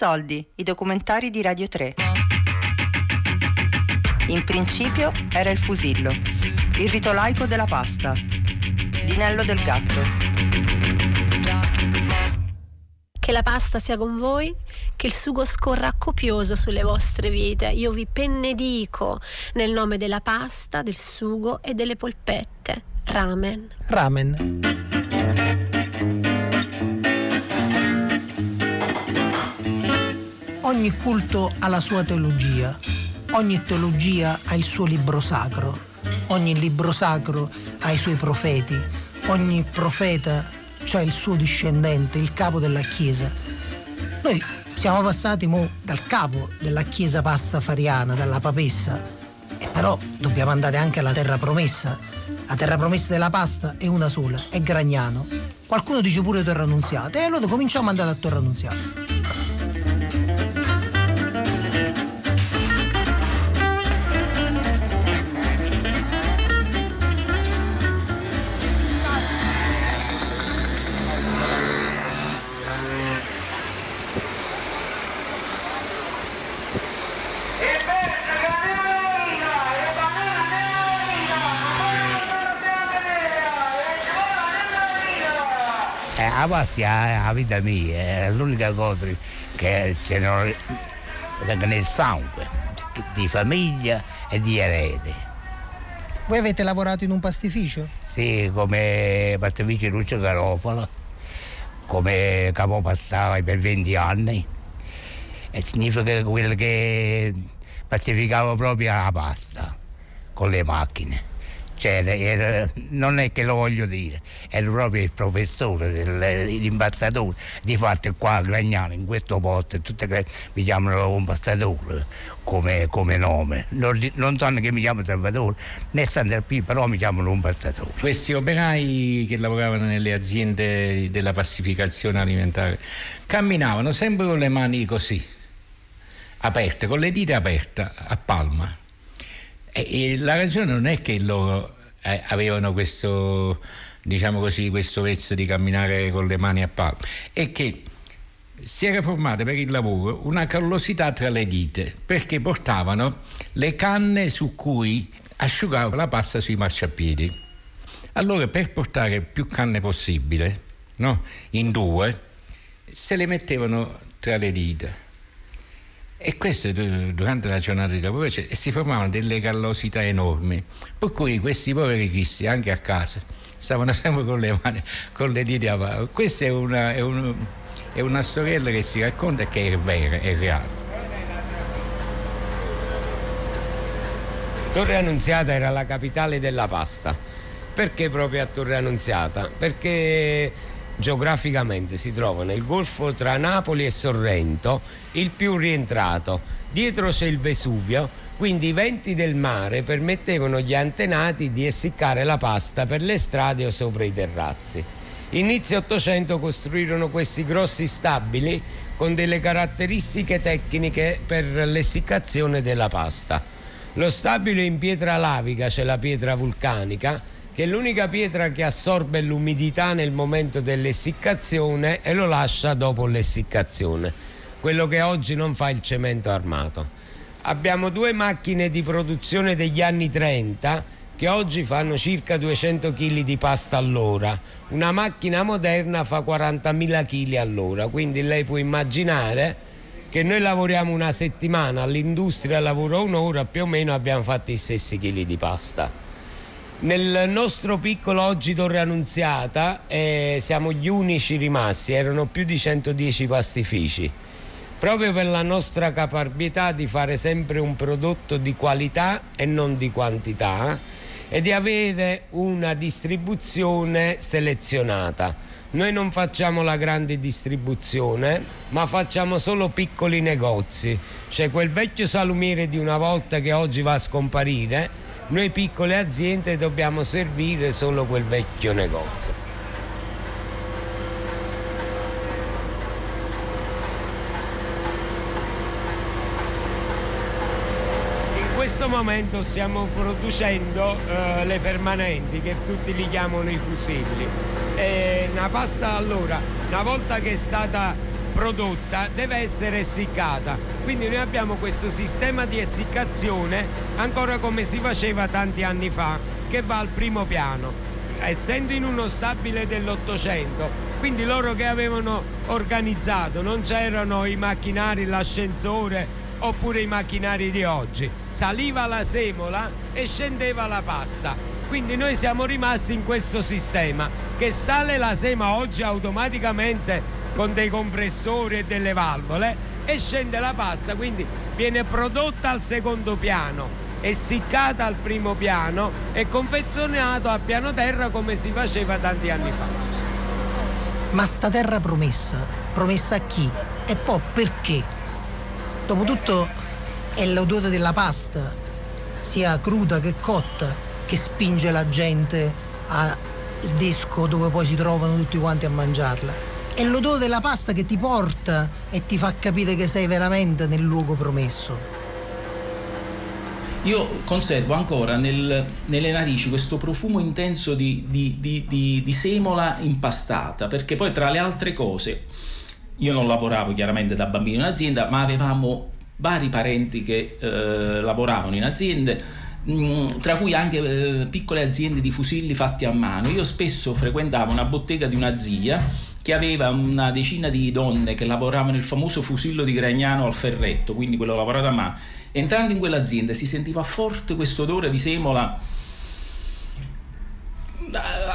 soldi, i documentari di Radio 3. In principio era il fusillo, il rito laico della pasta. Dinello del Gatto. Che la pasta sia con voi, che il sugo scorra copioso sulle vostre vite. Io vi pennedico nel nome della pasta, del sugo e delle polpette. Ramen. Ramen. Ogni culto ha la sua teologia, ogni teologia ha il suo libro sacro, ogni libro sacro ha i suoi profeti, ogni profeta ha il suo discendente, il capo della Chiesa. Noi siamo passati dal capo della Chiesa pastafariana, dalla papessa, e però dobbiamo andare anche alla terra promessa. La terra promessa della pasta è una sola, è Gragnano. Qualcuno dice pure Torre Annunziata, e allora cominciamo ad andare a Torre Annunziata. La pasta è la vita mia, è l'unica cosa che c'è nel sangue, di famiglia e di erede. Voi avete lavorato in un pastificio? Sì, come pastificio Lucio Garofalo, come capopastale per 20 anni. E significa quello che pastificava proprio la pasta con le macchine cioè, era, non è che lo voglio dire, era proprio il professore, l'imbastatore, di fatto qua a Gragnano, in questo posto, tutte mi chiamano imbastatore come, come nome, non, non, sanno che mi chiamo Salvatore, né sanno più, però mi chiamano imbastatore. Questi operai che lavoravano nelle aziende della pacificazione alimentare camminavano sempre con le mani così, aperte, con le dita aperte, a palma. E, la ragione non è che loro eh, avevano questo, diciamo così, questo vezzo di camminare con le mani a palo, è che si era formata per il lavoro una callosità tra le dita perché portavano le canne su cui asciugavano la pasta sui marciapiedi. Allora per portare più canne possibile, no? in due, se le mettevano tra le dita e questo durante la giornata di lavoro cioè, si formavano delle callosità enormi, per cui questi poveri cristi anche a casa stavano sempre con le mani, con le dita avanti. Questa è una, è, un, è una storiella che si racconta e che è vera, è reale. Torre Annunziata era la capitale della pasta. Perché proprio a Torre Annunziata? Perché geograficamente si trova nel golfo tra Napoli e Sorrento, il più rientrato. Dietro c'è il Vesuvio, quindi i venti del mare permettevano agli antenati di essiccare la pasta per le strade o sopra i terrazzi. Inizio 800 costruirono questi grossi stabili con delle caratteristiche tecniche per l'essiccazione della pasta. Lo stabile in pietra lavica, c'è la pietra vulcanica, che è l'unica pietra che assorbe l'umidità nel momento dell'essiccazione e lo lascia dopo l'essiccazione, quello che oggi non fa il cemento armato. Abbiamo due macchine di produzione degli anni 30 che oggi fanno circa 200 kg di pasta all'ora. Una macchina moderna fa 40.000 kg all'ora, quindi lei può immaginare che noi lavoriamo una settimana, l'industria lavora un'ora, più o meno abbiamo fatto i stessi chili di pasta. Nel nostro piccolo oggi Torre Annunziata eh, siamo gli unici rimasti, erano più di 110 pastifici, proprio per la nostra caparbietà di fare sempre un prodotto di qualità e non di quantità e di avere una distribuzione selezionata. Noi non facciamo la grande distribuzione, ma facciamo solo piccoli negozi. C'è quel vecchio salumiere di una volta che oggi va a scomparire noi piccole aziende dobbiamo servire solo quel vecchio negozio. Momento stiamo producendo eh, le permanenti che tutti li chiamano i fusilli. E una pasta allora, una volta che è stata prodotta deve essere essiccata. Quindi noi abbiamo questo sistema di essiccazione ancora come si faceva tanti anni fa, che va al primo piano. Essendo in uno stabile dell'Ottocento, quindi loro che avevano organizzato, non c'erano i macchinari, l'ascensore oppure i macchinari di oggi. Saliva la semola e scendeva la pasta. Quindi noi siamo rimasti in questo sistema che sale la sema oggi automaticamente con dei compressori e delle valvole e scende la pasta, quindi viene prodotta al secondo piano, essiccata al primo piano e confezionato al piano terra come si faceva tanti anni fa. Ma sta terra promessa, promessa a chi? E poi perché? Dopotutto è l'odore della pasta, sia cruda che cotta, che spinge la gente al desco dove poi si trovano tutti quanti a mangiarla. È l'odore della pasta che ti porta e ti fa capire che sei veramente nel luogo promesso. Io conservo ancora nel, nelle narici questo profumo intenso di, di, di, di, semola impastata, perché poi tra le altre cose, io non lavoravo chiaramente da bambino in azienda, ma avevamo vari parenti che eh, lavoravano in aziende, mm, tra cui anche eh, piccole aziende di fusilli fatti a mano. Io spesso frequentavo una bottega di una zia che aveva una decina di donne che lavoravano nel famoso fusillo di Gragnano al Ferretto, quindi quello lavorato a mano Entrando in quell'azienda si sentiva forte questo odore di semola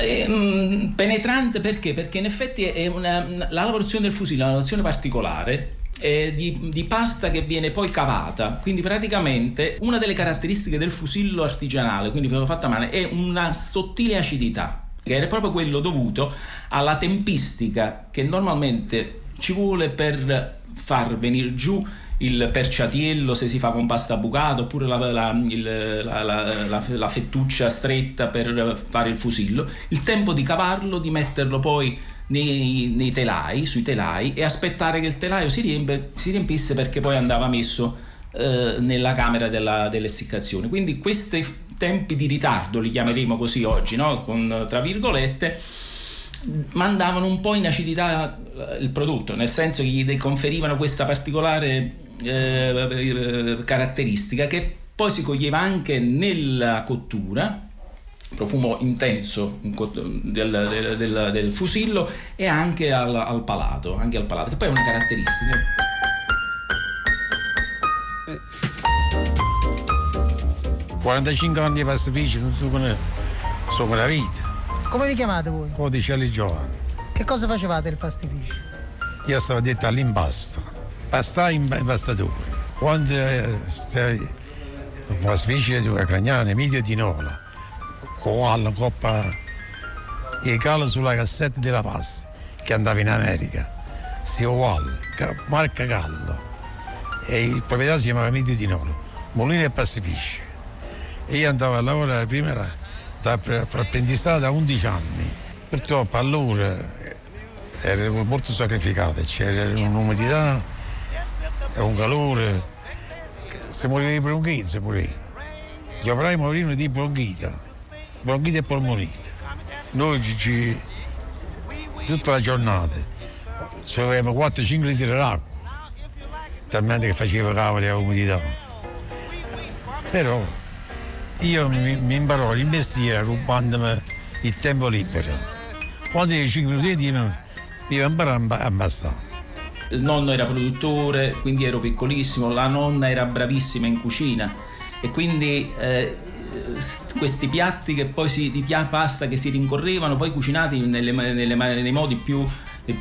eh, ehm, penetrante perché? Perché in effetti una, la lavorazione del fusillo è una lavorazione particolare di, di, pasta che viene poi cavata. Quindi praticamente una delle caratteristiche del fusillo artigianale, quindi fatta a mano, è una sottile acidità, che era proprio quello dovuto alla tempistica che normalmente ci vuole per far venire giù il perciatiello se si fa con pasta bucata oppure la, la, il, la, la, fettuccia stretta per fare il fusillo, il tempo di cavarlo, di metterlo poi nei, nei telai, sui telai e aspettare che il telaio si, riempie, si riempisse perché poi andava messo eh, nella camera della, dell'essiccazione. Quindi questi tempi di ritardo, li chiameremo così oggi, no? Con, tra virgolette, mandavano un po' in acidità il prodotto, nel senso che gli conferivano questa particolare eh, caratteristica che poi si coglieva anche nella cottura profumo intenso del, del, del, del fusillo e anche al, al, palato, anche al palato, che poi è una caratteristica. 45 anni di pastifici, non so come, so come la vita. Come vi chiamate voi? Codice Giovanni. Che cosa facevate il pastificio? Io stavo detto all'impasto pasta in impastatore. Quando stai una specie di ucraniana medio di nola, con la coppa e cala sulla cassetta della pasta che andava in America. Si uguale, marca Callo. E il proprietario si chiamava Medio di Nola, Molino e Pastificio. E io andavo a lavorare prima da, da, apprendistato da 11 anni. Purtroppo allora ero molto sacrificato, c'era un'umidità è un calore, si moriva di bronchite, si moriva. Gli operai morivano di bronchita, bronchite e polmonite. Noi ci, tutta la giornata ci avevamo 4-5 litri d'acqua, talmente che faceva cavoli a umidità. Però io mi, mi imparò il mestiere rubandomi il tempo libero. Quando io 5 minuti di tempo, mi imparavo a abbassare il nonno era produttore, quindi ero piccolissimo, la nonna era bravissima in cucina. E quindi eh, questi piatti che poi si, di pasta che si rincorrevano, poi cucinati nelle, nelle, nei modi più,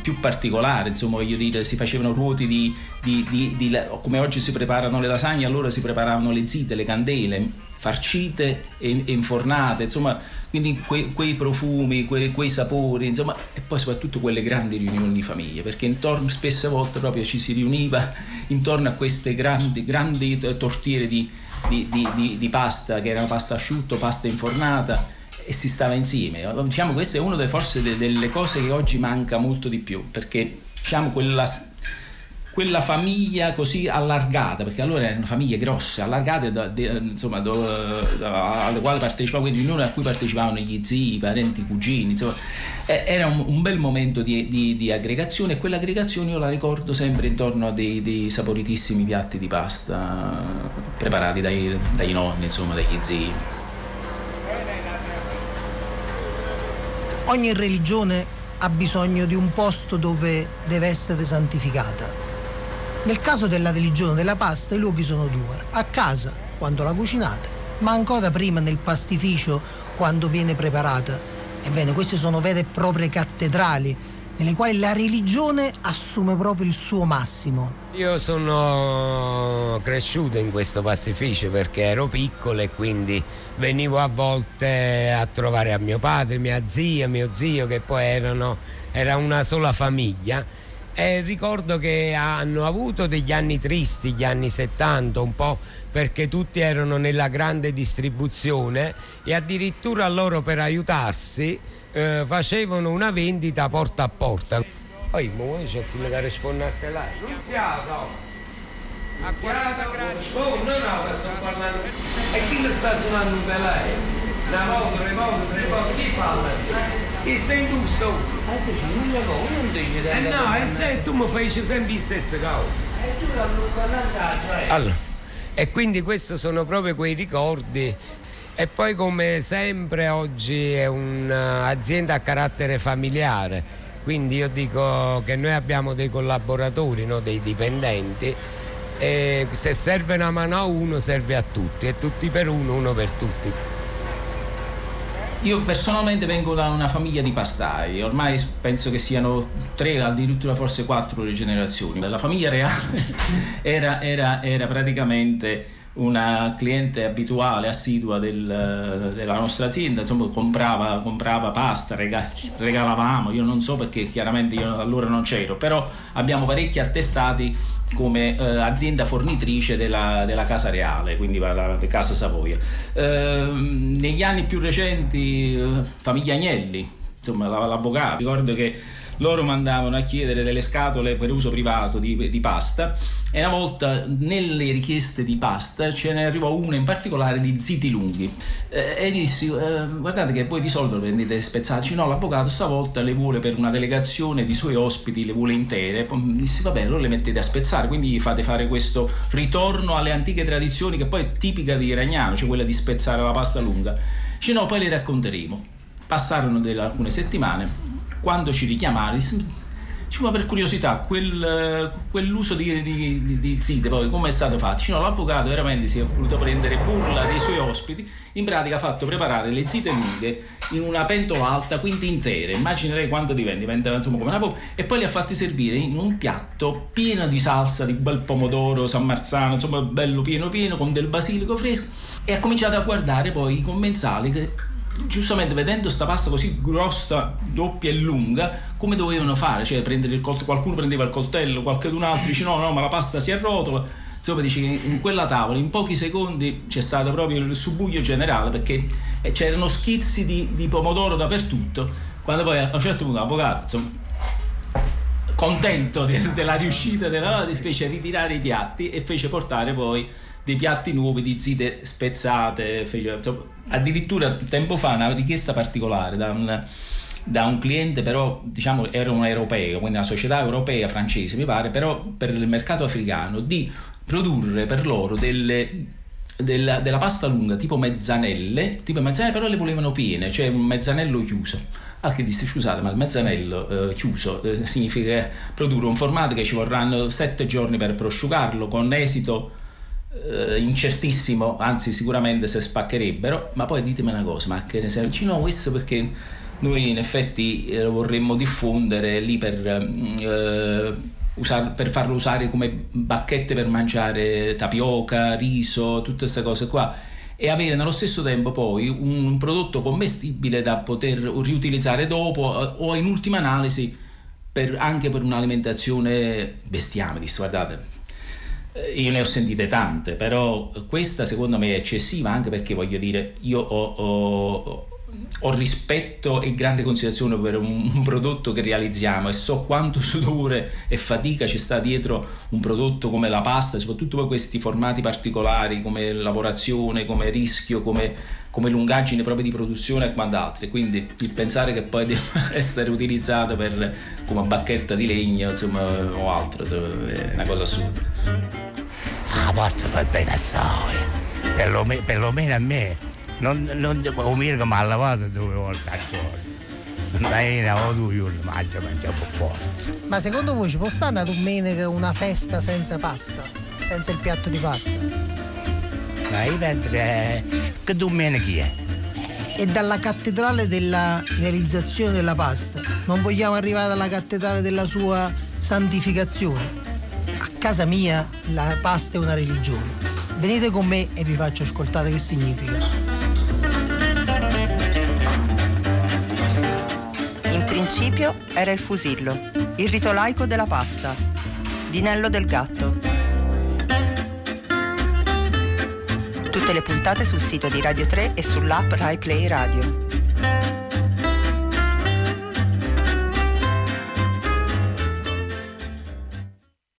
più particolari, insomma voglio dire, si facevano ruoti di, di, di, di, come oggi si preparano le lasagne, allora si preparavano le zite, le candele, farcite e, infornate, insomma quindi que, quei profumi, que, quei sapori, insomma, e poi soprattutto quelle grandi riunioni di famiglia, perché intorno spesse volte proprio ci si riuniva intorno a queste grandi, grandi tortiere di, di, di, di pasta, che erano pasta asciutto, pasta infornata, e si stava insieme. Diciamo questa è una delle forse delle cose che oggi manca molto di più, perché diciamo quella quella famiglia così allargata, perché allora erano famiglie grosse, allargate, da, de, insomma, do, da, alle quali partecipavano, quindi non a cui partecipavano gli zii, i parenti, i cugini, insomma, era un, un bel momento di, di, di, aggregazione e quell'aggregazione io la ricordo sempre intorno a dei, dei saporitissimi piatti di pasta preparati dai, dai nonni, insomma, dagli zii. Ogni religione ha bisogno di un posto dove deve essere santificata. Nel caso della religione della pasta i luoghi sono due, a casa quando la cucinate, ma ancora prima nel pastificio quando viene preparata. Ebbene, queste sono vere e proprie cattedrali nelle quali la religione assume proprio il suo massimo. Io sono cresciuto in questo pastificio perché ero piccolo e quindi venivo a volte a trovare a mio padre, mia zia, mio zio che poi erano, era una sola famiglia e ricordo che hanno avuto degli anni tristi, gli anni 70, un po' perché tutti erano nella grande distribuzione e addirittura loro per aiutarsi eh, facevano una vendita porta a porta. Poi mo c'è quello che risponde a te là. Nunziato! A 40 gradi. Oh, no, no, sto parlando. E chi le sta suonando te lei? Una volta, tre volte, tre volte, chi fa? Chi sei tu sto? Eh, dici, non le cose, non dici Eh no, e se tu mi fai sempre le stesse cose. E tu la cioè. Allora, e quindi questi sono proprio quei ricordi. E poi come sempre oggi è un'azienda a carattere familiare, quindi io dico che noi abbiamo dei collaboratori, no? dei dipendenti e se serve una mano a uno serve a tutti e tutti per uno, uno per tutti. Io personalmente vengo da una famiglia di pastai, ormai penso che siano tre, addirittura forse quattro le generazioni. La famiglia reale era, era, era praticamente una cliente abituale, assidua del, della nostra azienda, insomma comprava, comprava pasta, rega, regalavamo, io non so perché chiaramente io allora non c'ero, però abbiamo parecchi attestati come eh, azienda fornitrice della, della, Casa Reale, quindi la, la Casa Savoia. Eh, negli anni più recenti, eh, famiglia Agnelli, insomma l'avvocato, ricordo che loro mandavano a chiedere delle scatole per uso privato di, di, pasta e una volta nelle richieste di pasta ce ne arrivò una in particolare di ziti lunghi. Eh, e dissi eh, guardate che voi di solito vendete spezzati. No l'avvocato stavolta le vuole per una delegazione di suoi ospiti le vuole intere. Poi dissi vabbè allora le mettete a spezzare quindi gli fate fare questo ritorno alle antiche tradizioni che poi è tipica di Ragnano cioè quella di spezzare la pasta lunga. Dice no poi le racconteremo. Passarono delle, alcune settimane quando ci richiamarono, dice, ma per curiosità, quel, quell'uso di, di, di, zite poi come è stato fatto? No, l'avvocato veramente si è voluto prendere burla dei suoi ospiti, in pratica ha fatto preparare le zite lunghe in una pentola alta, quindi intere, immaginerei quanto diventa, diventa insomma come una po' e poi le ha fatti servire in un piatto pieno di salsa, di bel pomodoro, San Marzano, insomma bello pieno pieno, con del basilico fresco e ha cominciato a guardare poi i commensali che giustamente vedendo questa pasta così grossa, doppia e lunga, come dovevano fare? Cioè coltello, qualcuno prendeva il coltello, qualcun altro dice no, no, ma la pasta si arrotola. Insomma, dice che in quella tavola in pochi secondi c'è stato proprio il subuglio generale perché eh, c'erano schizzi di, di pomodoro dappertutto. Quando poi a un certo punto l'avvocato, insomma, contento de, della riuscita della fece ritirare i piatti e fece portare poi dei piatti nuovi di zite spezzate. Addirittura tempo fa una richiesta particolare da un, da un cliente, però diciamo era un europeo, quindi una società europea francese mi pare, però per il mercato africano di produrre per loro delle della, della, pasta lunga tipo mezzanelle, tipo mezzanelle però le volevano piene, cioè un mezzanello chiuso. Al che disse scusate ma il mezzanello eh, chiuso eh, significa produrre un formato che ci vorranno sette giorni per prosciugarlo con esito eh, incertissimo, anzi sicuramente se spaccherebbero, ma poi ditemi una cosa, ma che ne serve? No, questo perché noi in effetti lo vorremmo diffondere lì per, eh, usar, per farlo usare come bacchette per mangiare tapioca, riso, tutte queste cose qua e avere nello stesso tempo poi un prodotto commestibile da poter riutilizzare dopo eh, o in ultima analisi per, anche per un'alimentazione bestiame, guardate eh, io ne ho sentite tante, però questa secondo me è eccessiva anche perché voglio dire, io ho, ho ho rispetto e grande considerazione per un, un, prodotto che realizziamo e so quanto sudore e fatica ci sta dietro un prodotto come la pasta, soprattutto poi questi formati particolari come lavorazione, come rischio, come, come lungaggine proprio di produzione e quant'altro. Quindi il pensare che poi debba essere utilizzato per, come bacchetta di legno insomma, o altro è una cosa assurda. Ah, pasta fa bene assai, perlomeno, perlomeno a me non, non mirko mi ha lavato due volte al giorno. Ma io due giorni mangio, mangiamo forza. Ma secondo voi ci può stare una domenica una festa senza pasta? Senza il piatto di pasta? Ma io penso che, che domenica è. E dalla cattedrale della realizzazione della pasta non vogliamo arrivare alla cattedrale della sua santificazione. Casa mia la pasta è una religione. Venite con me e vi faccio ascoltare che significa. principio era il fusillo, il rito laico della pasta, di Nello del Gatto. Tutte le puntate sul sito di Radio 3 e sull'app Rai Play Radio.